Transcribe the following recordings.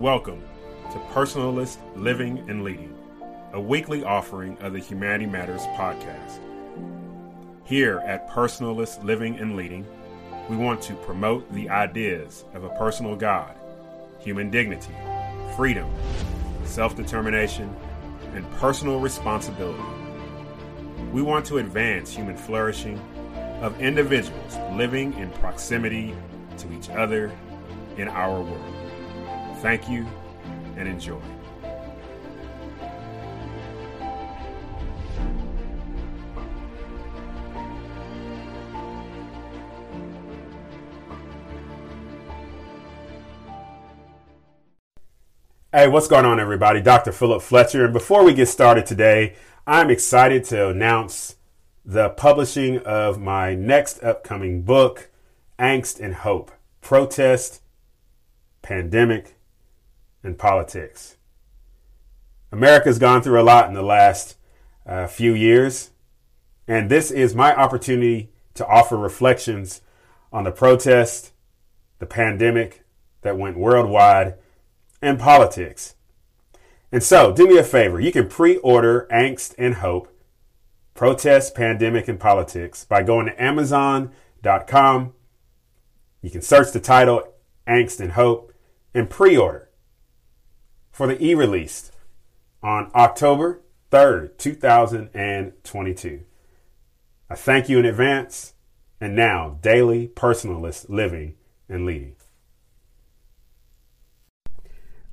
Welcome to Personalist Living and Leading, a weekly offering of the Humanity Matters podcast. Here at Personalist Living and Leading, we want to promote the ideas of a personal God, human dignity, freedom, self determination, and personal responsibility. We want to advance human flourishing of individuals living in proximity to each other in our world. Thank you and enjoy. Hey, what's going on, everybody? Dr. Philip Fletcher. And before we get started today, I'm excited to announce the publishing of my next upcoming book, Angst and Hope Protest, Pandemic, and politics. America's gone through a lot in the last uh, few years, and this is my opportunity to offer reflections on the protest, the pandemic that went worldwide, and politics. And so, do me a favor. You can pre order Angst and Hope Protest, Pandemic, and Politics by going to Amazon.com. You can search the title Angst and Hope and pre order for the e release on October 3rd, 2022. I thank you in advance. And now, daily personalist living and leading.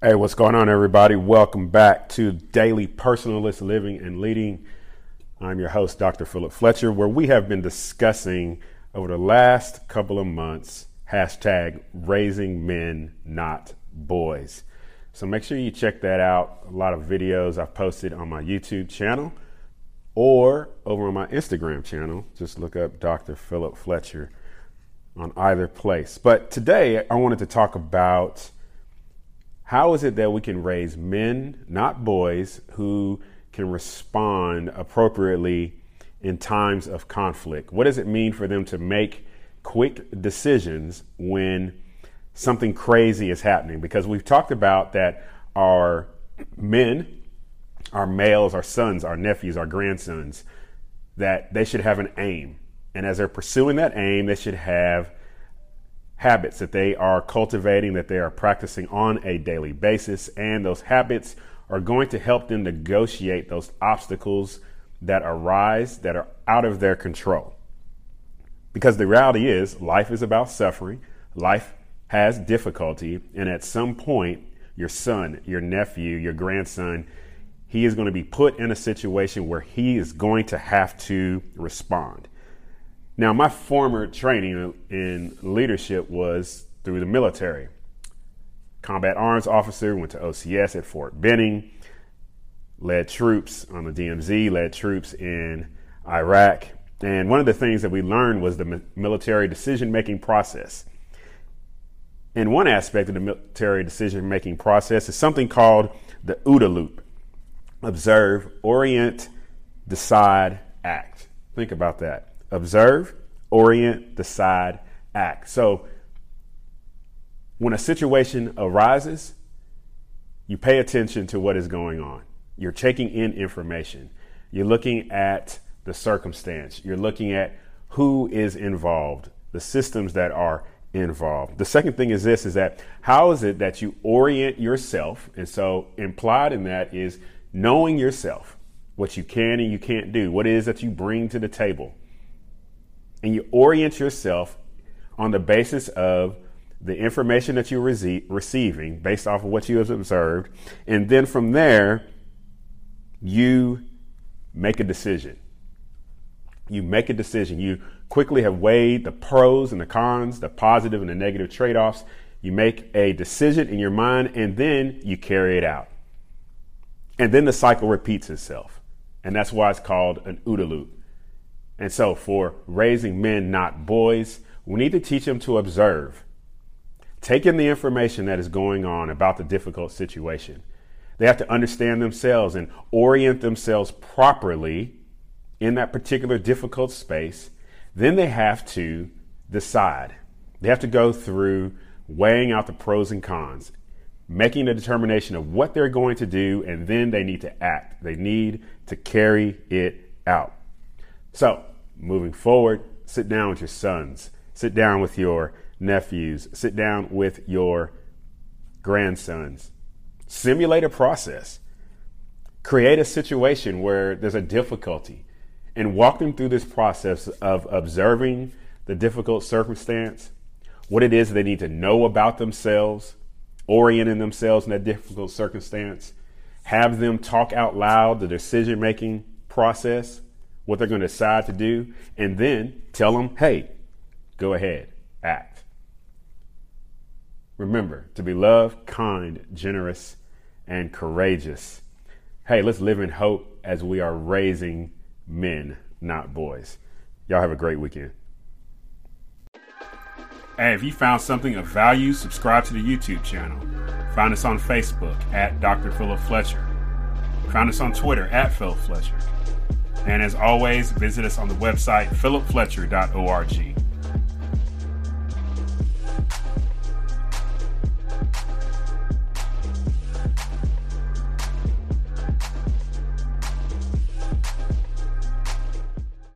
Hey, what's going on, everybody? Welcome back to Daily Personalist Living and Leading. I'm your host, Dr. Philip Fletcher, where we have been discussing over the last couple of months hashtag raising men, not boys. So make sure you check that out. A lot of videos I've posted on my YouTube channel or over on my Instagram channel. Just look up Dr. Philip Fletcher on either place. But today I wanted to talk about how is it that we can raise men, not boys, who can respond appropriately in times of conflict? What does it mean for them to make quick decisions when something crazy is happening because we've talked about that our men, our males, our sons, our nephews, our grandsons, that they should have an aim. And as they're pursuing that aim, they should have habits that they are cultivating, that they are practicing on a daily basis. And those habits are going to help them negotiate those obstacles that arise that are out of their control. Because the reality is, life is about suffering. Life has difficulty, and at some point, your son, your nephew, your grandson, he is going to be put in a situation where he is going to have to respond. Now, my former training in leadership was through the military. Combat arms officer, went to OCS at Fort Benning, led troops on the DMZ, led troops in Iraq. And one of the things that we learned was the military decision making process. And one aspect of the military decision making process is something called the OODA loop observe, orient, decide, act. Think about that. Observe, orient, decide, act. So when a situation arises, you pay attention to what is going on. You're taking in information. You're looking at the circumstance. You're looking at who is involved, the systems that are involved. The second thing is this is that how is it that you orient yourself? And so implied in that is knowing yourself, what you can and you can't do, what it is that you bring to the table. And you orient yourself on the basis of the information that you're rece- receiving based off of what you have observed. And then from there, you make a decision. You make a decision. You quickly have weighed the pros and the cons, the positive and the negative trade offs. You make a decision in your mind and then you carry it out. And then the cycle repeats itself. And that's why it's called an OODA loop. And so, for raising men, not boys, we need to teach them to observe. Take in the information that is going on about the difficult situation. They have to understand themselves and orient themselves properly in that particular difficult space then they have to decide. They have to go through weighing out the pros and cons. making a determination of what they're going to do, and then they need to act. They need to carry it out. So, moving forward, sit down with your sons, sit down with your nephews, sit down with your grandsons. Simulate a process. Create a situation where there's a difficulty and walk them through this process of observing the difficult circumstance, what it is they need to know about themselves, orienting themselves in that difficult circumstance, have them talk out loud the decision making process, what they're going to decide to do, and then tell them, hey, go ahead, act. Remember to be loved, kind, generous, and courageous. Hey, let's live in hope as we are raising men, not boys. Y'all have a great weekend. Hey, if you found something of value, subscribe to the YouTube channel. Find us on Facebook at Dr. Philip Fletcher. Find us on Twitter at Philip Fletcher. And as always, visit us on the website philipfletcher.org.